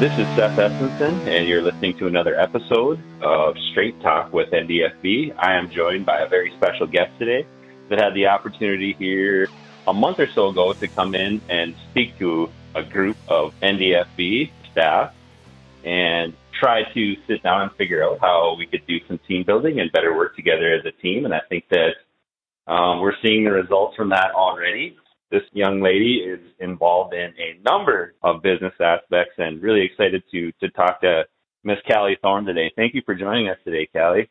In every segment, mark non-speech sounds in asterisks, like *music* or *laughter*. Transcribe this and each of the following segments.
This is Seth Essenson, and you're listening to another episode of Straight Talk with NDFB. I am joined by a very special guest today that had the opportunity here a month or so ago to come in and speak to a group of NDFB staff and try to sit down and figure out how we could do some team building and better work together as a team. And I think that um, we're seeing the results from that already. This young lady is involved in a number of business aspects and really excited to to talk to Miss Callie Thorn today. Thank you for joining us today, Callie.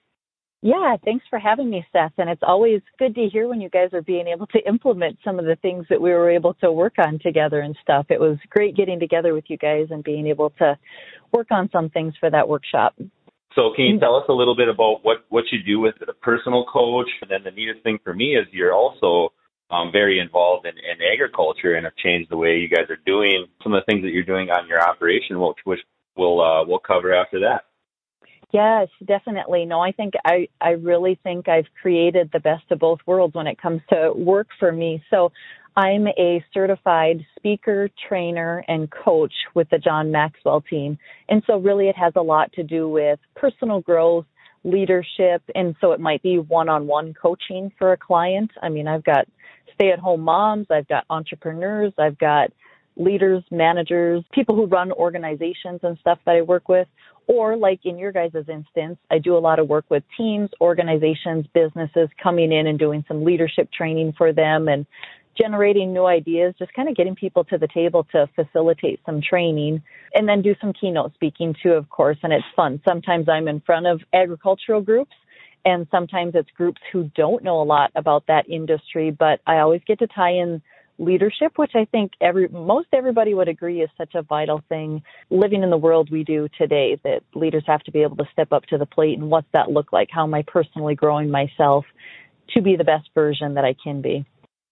Yeah, thanks for having me, Seth. And it's always good to hear when you guys are being able to implement some of the things that we were able to work on together and stuff. It was great getting together with you guys and being able to work on some things for that workshop. So, can you tell us a little bit about what what you do with a personal coach? And then the neatest thing for me is you're also um, very involved in, in agriculture and have changed the way you guys are doing some of the things that you're doing on your operation, which which we'll uh, we'll cover after that. Yes, definitely. No, I think I, I really think I've created the best of both worlds when it comes to work for me. So I'm a certified speaker, trainer, and coach with the John Maxwell team. And so really it has a lot to do with personal growth, leadership, and so it might be one-on-one coaching for a client. I mean, I've got stay-at-home moms, I've got entrepreneurs, I've got leaders, managers, people who run organizations and stuff that I work with. Or like in your guys' instance, I do a lot of work with teams, organizations, businesses coming in and doing some leadership training for them and generating new ideas, just kind of getting people to the table to facilitate some training and then do some keynote speaking too, of course. And it's fun. Sometimes I'm in front of agricultural groups and sometimes it's groups who don't know a lot about that industry, but I always get to tie in leadership, which I think every most everybody would agree is such a vital thing living in the world we do today that leaders have to be able to step up to the plate and what's that look like? How am I personally growing myself to be the best version that I can be?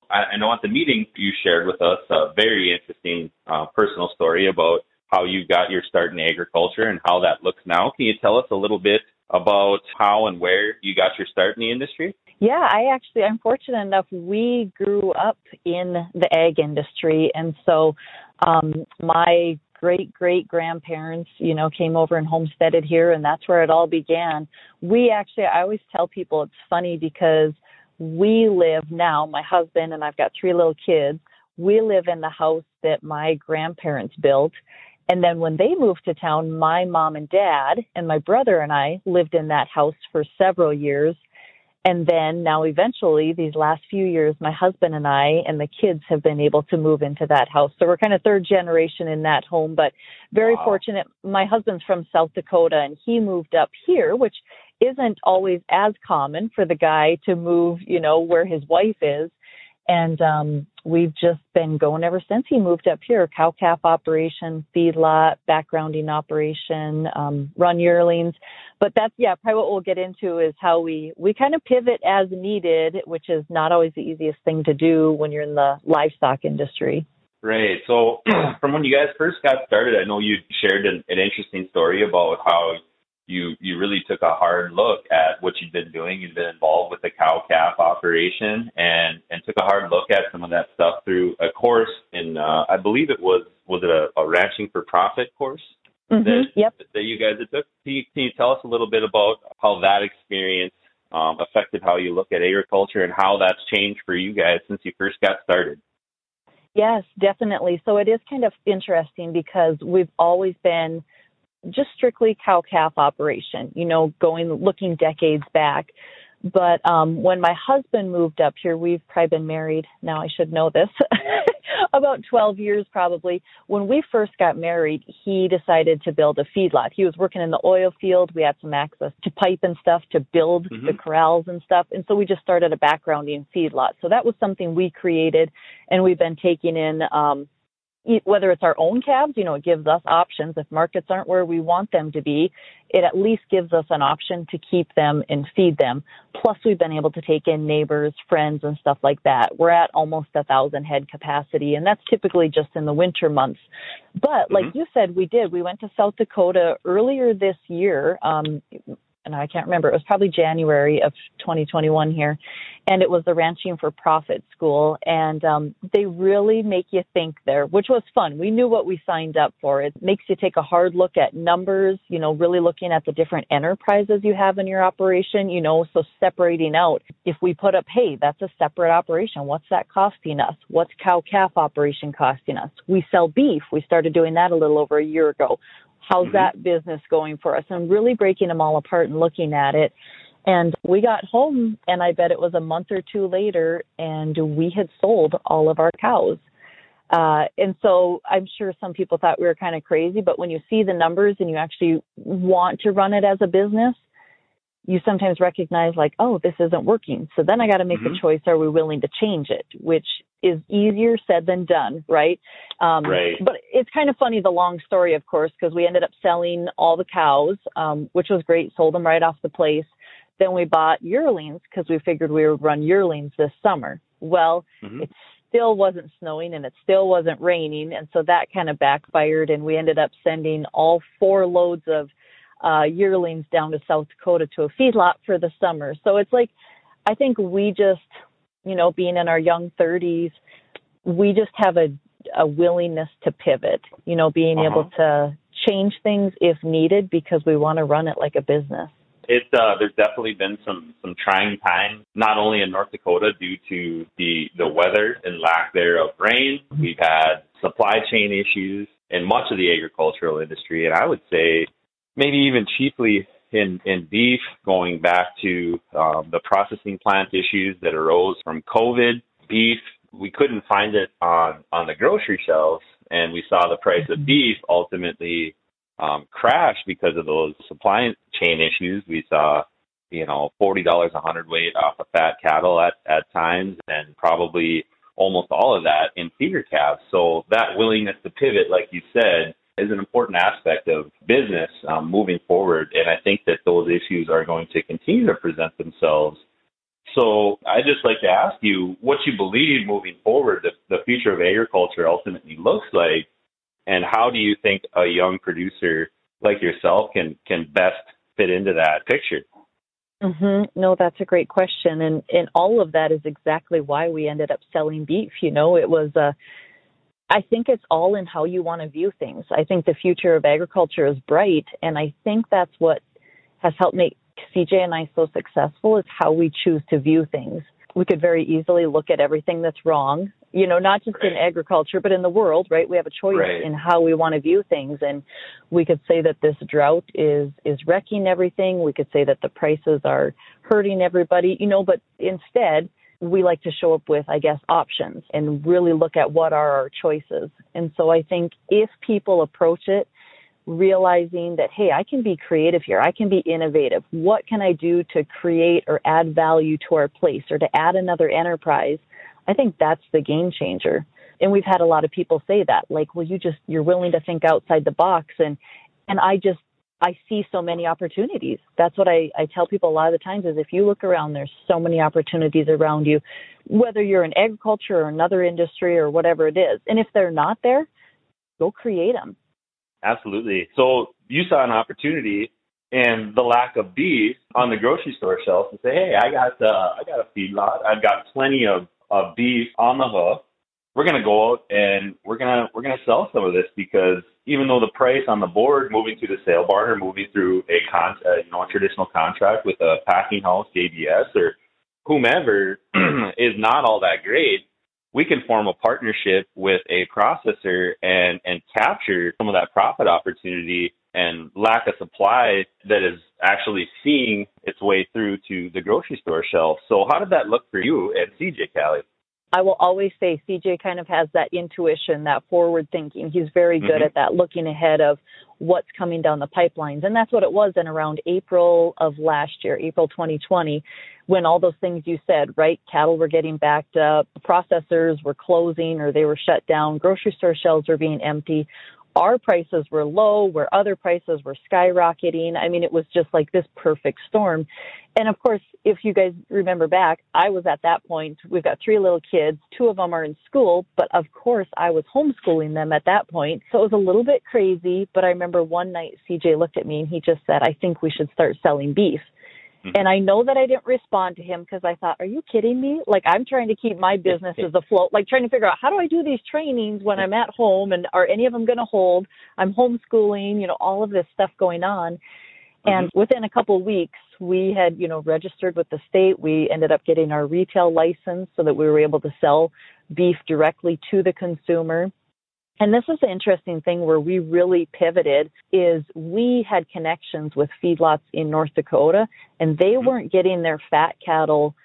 I know at the meeting you shared with us a very interesting uh, personal story about how you got your start in agriculture and how that looks now. Can you tell us a little bit about how and where you got your start in the industry? Yeah, I actually, I'm fortunate enough. We grew up in the ag industry. And so um, my great great grandparents, you know, came over and homesteaded here, and that's where it all began. We actually, I always tell people it's funny because we live now, my husband and I've got three little kids. We live in the house that my grandparents built. And then when they moved to town, my mom and dad and my brother and I lived in that house for several years. And then now eventually these last few years, my husband and I and the kids have been able to move into that house. So we're kind of third generation in that home, but very wow. fortunate. My husband's from South Dakota and he moved up here, which isn't always as common for the guy to move, you know, where his wife is. And um, we've just been going ever since he moved up here. Cow calf operation, feedlot, backgrounding operation, um, run yearlings. But that's yeah, probably what we'll get into is how we we kind of pivot as needed, which is not always the easiest thing to do when you're in the livestock industry. Right. So, *clears throat* from when you guys first got started, I know you shared an, an interesting story about how you you really took a hard look at what you've been doing. You've been involved with the cow calf operation and and took a hard look at some of that stuff through a course in uh, I believe it was was it a, a ranching for profit course mm-hmm. that yep. that you guys took. Can you, can you tell us a little bit about how that experience um, affected how you look at agriculture and how that's changed for you guys since you first got started? Yes, definitely. So it is kind of interesting because we've always been just strictly cow calf operation, you know, going looking decades back. But um, when my husband moved up here, we've probably been married now. I should know this *laughs* about 12 years probably. When we first got married, he decided to build a feedlot. He was working in the oil field. We had some access to pipe and stuff to build mm-hmm. the corrals and stuff. And so we just started a backgrounding feedlot. So that was something we created and we've been taking in um, whether it's our own calves, you know, it gives us options. If markets aren't where we want them to be, it at least gives us an option to keep them and feed them. Plus, we've been able to take in neighbors, friends, and stuff like that. We're at almost a thousand head capacity, and that's typically just in the winter months. But like mm-hmm. you said, we did. We went to South Dakota earlier this year. Um, and I can't remember, it was probably January of 2021 here. And it was the Ranching for Profit School. And um, they really make you think there, which was fun. We knew what we signed up for. It makes you take a hard look at numbers, you know, really looking at the different enterprises you have in your operation, you know, so separating out. If we put up, hey, that's a separate operation, what's that costing us? What's cow calf operation costing us? We sell beef. We started doing that a little over a year ago How's mm-hmm. that business going for us? And really breaking them all apart and looking at it. And we got home, and I bet it was a month or two later, and we had sold all of our cows. Uh, and so I'm sure some people thought we were kind of crazy, but when you see the numbers and you actually want to run it as a business, you sometimes recognize like, oh, this isn't working. So then I got to make mm-hmm. the choice. Are we willing to change it? Which is easier said than done, right? Um, right. But it's kind of funny, the long story, of course, because we ended up selling all the cows, um, which was great. Sold them right off the place. Then we bought yearlings because we figured we would run yearlings this summer. Well, mm-hmm. it still wasn't snowing and it still wasn't raining. And so that kind of backfired and we ended up sending all four loads of uh, yearlings down to South Dakota to a feedlot for the summer. So it's like, I think we just, you know, being in our young 30s, we just have a, a willingness to pivot, you know, being uh-huh. able to change things if needed because we want to run it like a business. It's uh, there's definitely been some some trying times, not only in North Dakota due to the the weather and lack there of rain. We've had supply chain issues in much of the agricultural industry, and I would say maybe even cheaply in, in beef, going back to um, the processing plant issues that arose from COVID. Beef, we couldn't find it on, on the grocery shelves, and we saw the price of beef ultimately um, crash because of those supply chain issues. We saw, you know, forty dollars a hundredweight off of fat cattle at at times, and probably almost all of that in feeder calves. So that willingness to pivot, like you said, is an important aspect of business um, moving forward. And I think that those issues are going to continue to present themselves. So I'd just like to ask you what you believe moving forward the, the future of agriculture ultimately looks like, and how do you think a young producer like yourself can can best fit into that picture? Mm-hmm. No, that's a great question, and and all of that is exactly why we ended up selling beef. You know, it was a I think it's all in how you want to view things. I think the future of agriculture is bright, and I think that's what has helped make CJ and I so successful is how we choose to view things. We could very easily look at everything that's wrong, you know, not just right. in agriculture, but in the world, right? We have a choice right. in how we want to view things. And we could say that this drought is, is wrecking everything. We could say that the prices are hurting everybody, you know, but instead, we like to show up with, I guess, options and really look at what are our choices. And so I think if people approach it realizing that, hey, I can be creative here, I can be innovative. What can I do to create or add value to our place or to add another enterprise? I think that's the game changer. And we've had a lot of people say that, like, well, you just, you're willing to think outside the box. And, and I just I see so many opportunities. That's what I, I tell people a lot of the times is if you look around, there's so many opportunities around you, whether you're in agriculture or another industry or whatever it is. And if they're not there, go create them. Absolutely. So you saw an opportunity and the lack of beef on the grocery store shelf and say, hey, I got uh, I got a feedlot. I've got plenty of, of beef on the hoof we're going to go out and we're to we're going to sell some of this because even though the price on the board moving through the sale barn or moving through a con uh, you know a traditional contract with a packing house JBS or whomever *clears throat* is not all that great we can form a partnership with a processor and and capture some of that profit opportunity and lack of supply that is actually seeing its way through to the grocery store shelf. So how did that look for you at CJ Callie? I will always say CJ kind of has that intuition, that forward thinking. He's very good mm-hmm. at that, looking ahead of what's coming down the pipelines. And that's what it was in around April of last year, April 2020, when all those things you said, right? Cattle were getting backed up, processors were closing or they were shut down, grocery store shelves were being empty. Our prices were low, where other prices were skyrocketing. I mean, it was just like this perfect storm. And of course, if you guys remember back, I was at that point. We've got three little kids. Two of them are in school, but of course, I was homeschooling them at that point. So it was a little bit crazy. But I remember one night CJ looked at me and he just said, I think we should start selling beef. Mm-hmm. And I know that I didn't respond to him because I thought, are you kidding me? Like, I'm trying to keep my businesses *laughs* afloat, like trying to figure out how do I do these trainings when I'm at home and are any of them going to hold? I'm homeschooling, you know, all of this stuff going on. Mm-hmm. And within a couple of weeks, we had, you know, registered with the state. We ended up getting our retail license so that we were able to sell beef directly to the consumer. And this is the interesting thing where we really pivoted is we had connections with feedlots in North Dakota and they mm-hmm. weren't getting their fat cattle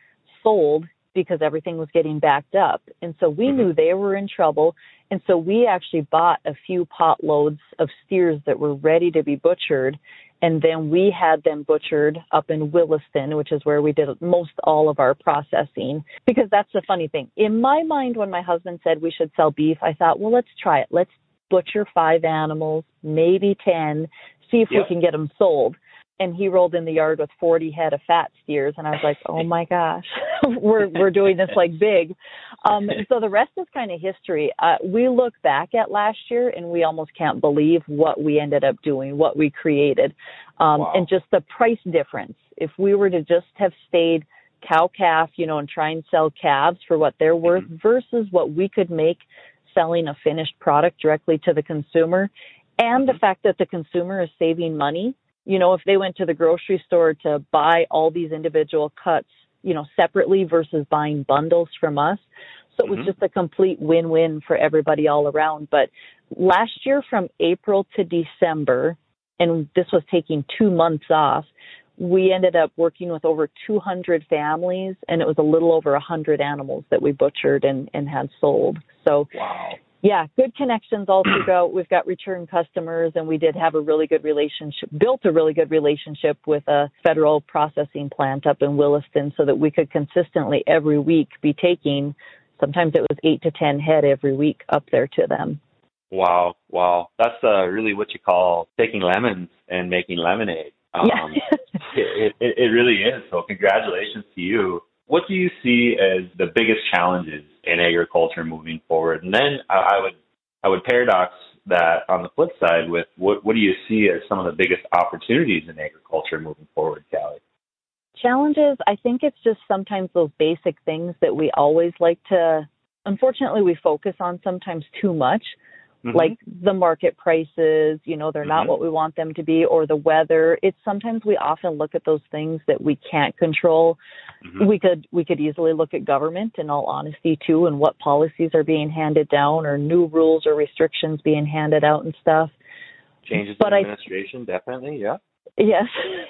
sold because everything was getting backed up. And so we mm-hmm. knew they were in trouble. And so we actually bought a few pot loads of steers that were ready to be butchered and then we had them butchered up in Williston, which is where we did most all of our processing. Because that's the funny thing. In my mind, when my husband said we should sell beef, I thought, well, let's try it. Let's butcher five animals, maybe 10, see if we can get them sold and he rolled in the yard with 40 head of fat steers and i was like oh my gosh *laughs* we're we're doing this like big um so the rest is kind of history uh, we look back at last year and we almost can't believe what we ended up doing what we created um wow. and just the price difference if we were to just have stayed cow calf you know and try and sell calves for what they're worth mm-hmm. versus what we could make selling a finished product directly to the consumer and the mm-hmm. fact that the consumer is saving money you know, if they went to the grocery store to buy all these individual cuts, you know, separately versus buying bundles from us. So it was mm-hmm. just a complete win-win for everybody all around. But last year from April to December, and this was taking two months off, we ended up working with over 200 families and it was a little over 100 animals that we butchered and, and had sold. So wow yeah, good connections all throughout. *clears throat* We've got return customers and we did have a really good relationship, built a really good relationship with a federal processing plant up in Williston so that we could consistently every week be taking, sometimes it was eight to 10 head every week up there to them. Wow. Wow. That's uh, really what you call taking lemons and making lemonade. Um, yeah. it, it, it really is. So congratulations to you. What do you see as the biggest challenges in agriculture moving forward? And then I would I would paradox that on the flip side with what what do you see as some of the biggest opportunities in agriculture moving forward, Callie? Challenges, I think it's just sometimes those basic things that we always like to unfortunately we focus on sometimes too much mm-hmm. like the market prices, you know, they're mm-hmm. not what we want them to be, or the weather. It's sometimes we often look at those things that we can't control. Mm-hmm. We could we could easily look at government in all honesty too and what policies are being handed down or new rules or restrictions being handed out and stuff. Changes but in administration, I, definitely, yeah. Yes.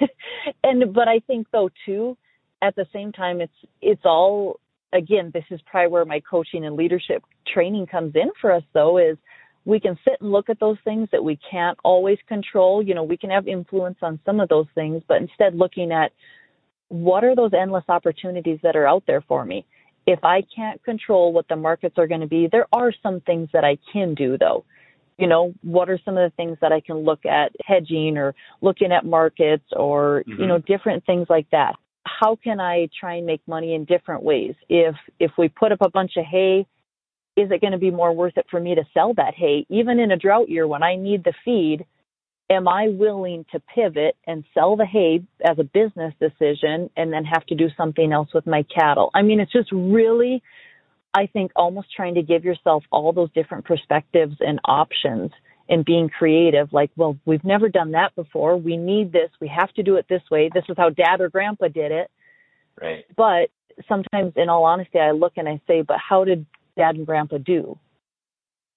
*laughs* and but I think though too, at the same time it's it's all again, this is probably where my coaching and leadership training comes in for us though, is we can sit and look at those things that we can't always control. You know, we can have influence on some of those things, but instead looking at what are those endless opportunities that are out there for me? If I can't control what the markets are going to be, there are some things that I can do though. You know, what are some of the things that I can look at hedging or looking at markets or, mm-hmm. you know, different things like that. How can I try and make money in different ways? If if we put up a bunch of hay is it going to be more worth it for me to sell that hay even in a drought year when I need the feed? Am I willing to pivot and sell the hay as a business decision and then have to do something else with my cattle? I mean, it's just really, I think, almost trying to give yourself all those different perspectives and options and being creative. Like, well, we've never done that before. We need this. We have to do it this way. This is how dad or grandpa did it. Right. But sometimes, in all honesty, I look and I say, but how did dad and grandpa do?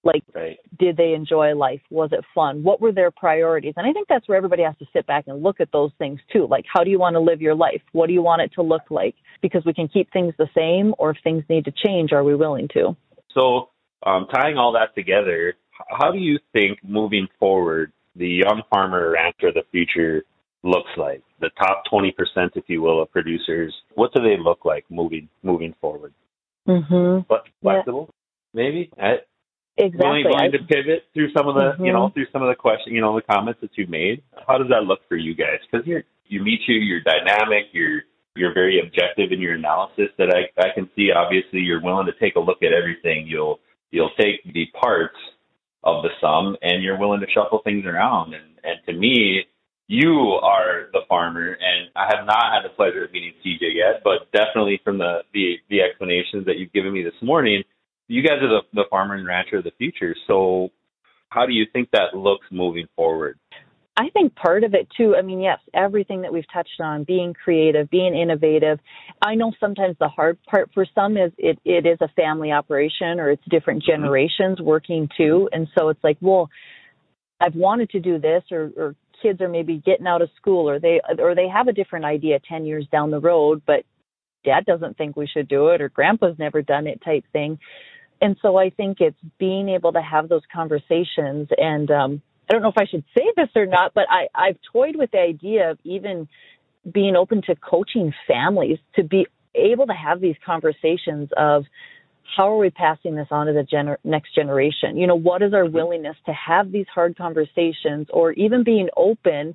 Like, right. did they enjoy life? Was it fun? What were their priorities? And I think that's where everybody has to sit back and look at those things too. Like, how do you want to live your life? What do you want it to look like? Because we can keep things the same, or if things need to change, are we willing to? So, um, tying all that together, how do you think moving forward the young farmer rancher of the future looks like? The top 20%, if you will, of producers, what do they look like moving moving forward? Mm-hmm. But flexible, yeah. maybe. I, exactly. willing, willing to pivot through some of the, mm-hmm. you know, through some of the questions, you know, the comments that you've made. How does that look for you guys? Because you're, you meet you, you're dynamic, you're, you're very objective in your analysis. That I, I can see. Obviously, you're willing to take a look at everything. You'll, you'll take the parts of the sum, and you're willing to shuffle things around. And, and to me, you are the farmer, and I have not had the pleasure of meeting CJ yet, but definitely from the the, the explanations that you've given me this morning you guys are the, the farmer and rancher of the future. So, how do you think that looks moving forward? I think part of it too, I mean, yes, everything that we've touched on, being creative, being innovative. I know sometimes the hard part for some is it, it is a family operation or it's different mm-hmm. generations working too. And so it's like, well, I've wanted to do this or, or kids are maybe getting out of school or they, or they have a different idea 10 years down the road, but dad doesn't think we should do it or grandpa's never done it type thing and so I think it's being able to have those conversations. And um, I don't know if I should say this or not, but I, I've toyed with the idea of even being open to coaching families to be able to have these conversations of how are we passing this on to the gener- next generation? You know, what is our mm-hmm. willingness to have these hard conversations or even being open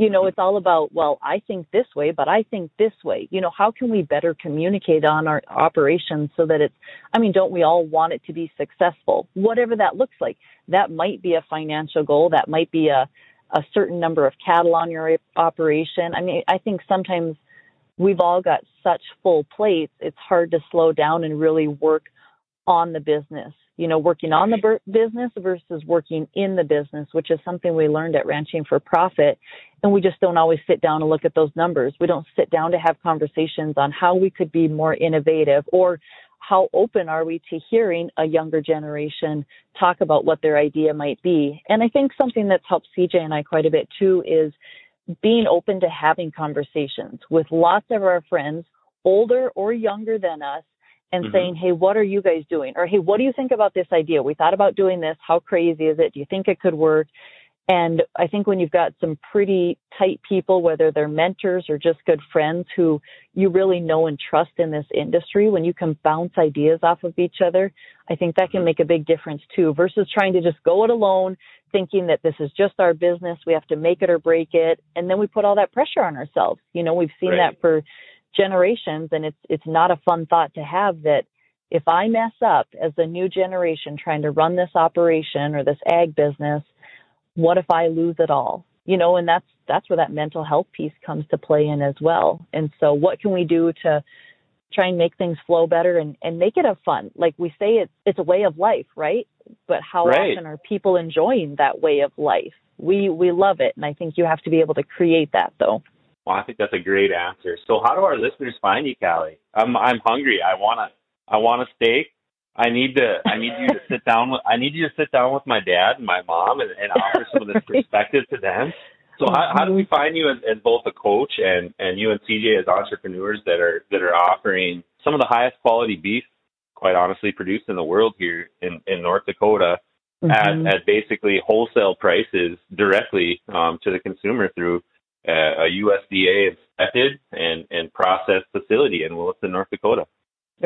you know, it's all about, well, I think this way, but I think this way. You know, how can we better communicate on our operations so that it's, I mean, don't we all want it to be successful? Whatever that looks like. That might be a financial goal. That might be a, a certain number of cattle on your operation. I mean, I think sometimes we've all got such full plates, it's hard to slow down and really work on the business you know, working on the business versus working in the business, which is something we learned at Ranching for Profit. And we just don't always sit down and look at those numbers. We don't sit down to have conversations on how we could be more innovative or how open are we to hearing a younger generation talk about what their idea might be. And I think something that's helped CJ and I quite a bit too is being open to having conversations with lots of our friends, older or younger than us, and mm-hmm. saying, Hey, what are you guys doing? Or, Hey, what do you think about this idea? We thought about doing this. How crazy is it? Do you think it could work? And I think when you've got some pretty tight people, whether they're mentors or just good friends who you really know and trust in this industry, when you can bounce ideas off of each other, I think that can mm-hmm. make a big difference too, versus trying to just go it alone, thinking that this is just our business. We have to make it or break it. And then we put all that pressure on ourselves. You know, we've seen right. that for generations and it's it's not a fun thought to have that if I mess up as the new generation trying to run this operation or this ag business, what if I lose it all? You know, and that's that's where that mental health piece comes to play in as well. And so what can we do to try and make things flow better and, and make it a fun? Like we say it's it's a way of life, right? But how right. often are people enjoying that way of life? We we love it and I think you have to be able to create that though. Well, I think that's a great answer. So, how do our listeners find you, Callie? I'm I'm hungry. I wanna I want a steak. I need to I need you to *laughs* sit down with I need you to sit down with my dad and my mom and, and offer some of this perspective to them. So how, how do we mm-hmm. find you as, as both a coach and, and you and CJ as entrepreneurs that are that are offering some of the highest quality beef, quite honestly, produced in the world here in, in North Dakota mm-hmm. at, at basically wholesale prices directly um, to the consumer through a USDA inspected and, and processed facility in Williston, North Dakota.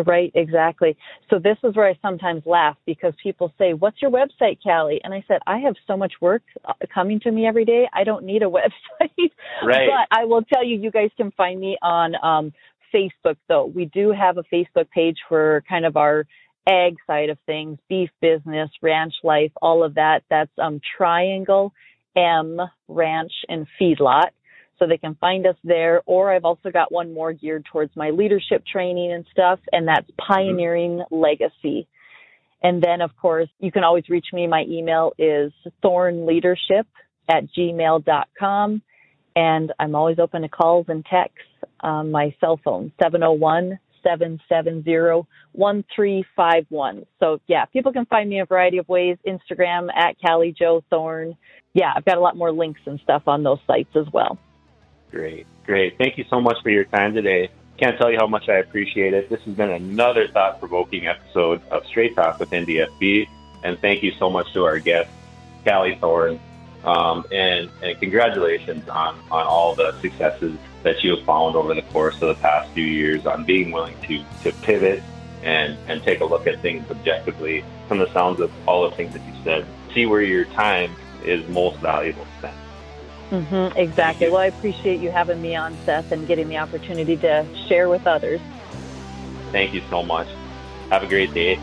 Right, exactly. So this is where I sometimes laugh because people say, "What's your website, Callie?" And I said, "I have so much work uh, coming to me every day. I don't need a *laughs* website." Right. but I will tell you, you guys can find me on um, Facebook. Though we do have a Facebook page for kind of our ag side of things, beef business, ranch life, all of that. That's um, Triangle M Ranch and Feedlot so they can find us there. Or I've also got one more geared towards my leadership training and stuff, and that's Pioneering mm-hmm. Legacy. And then, of course, you can always reach me. My email is thornleadership at gmail.com. And I'm always open to calls and texts. Um, my cell phone, 701 770 1351. So, yeah, people can find me a variety of ways Instagram at Callie Joe Thorn. Yeah, I've got a lot more links and stuff on those sites as well. Great, great. Thank you so much for your time today. Can't tell you how much I appreciate it. This has been another thought provoking episode of Straight Talk with NDFB. And thank you so much to our guest, Callie Thorn. Um, and, and congratulations on, on all the successes that you have found over the course of the past few years on being willing to, to pivot and, and take a look at things objectively from the sounds of all the things that you said. See where your time is most valuable spent. Mm-hmm, exactly. Well, I appreciate you having me on, Seth, and getting the opportunity to share with others. Thank you so much. Have a great day.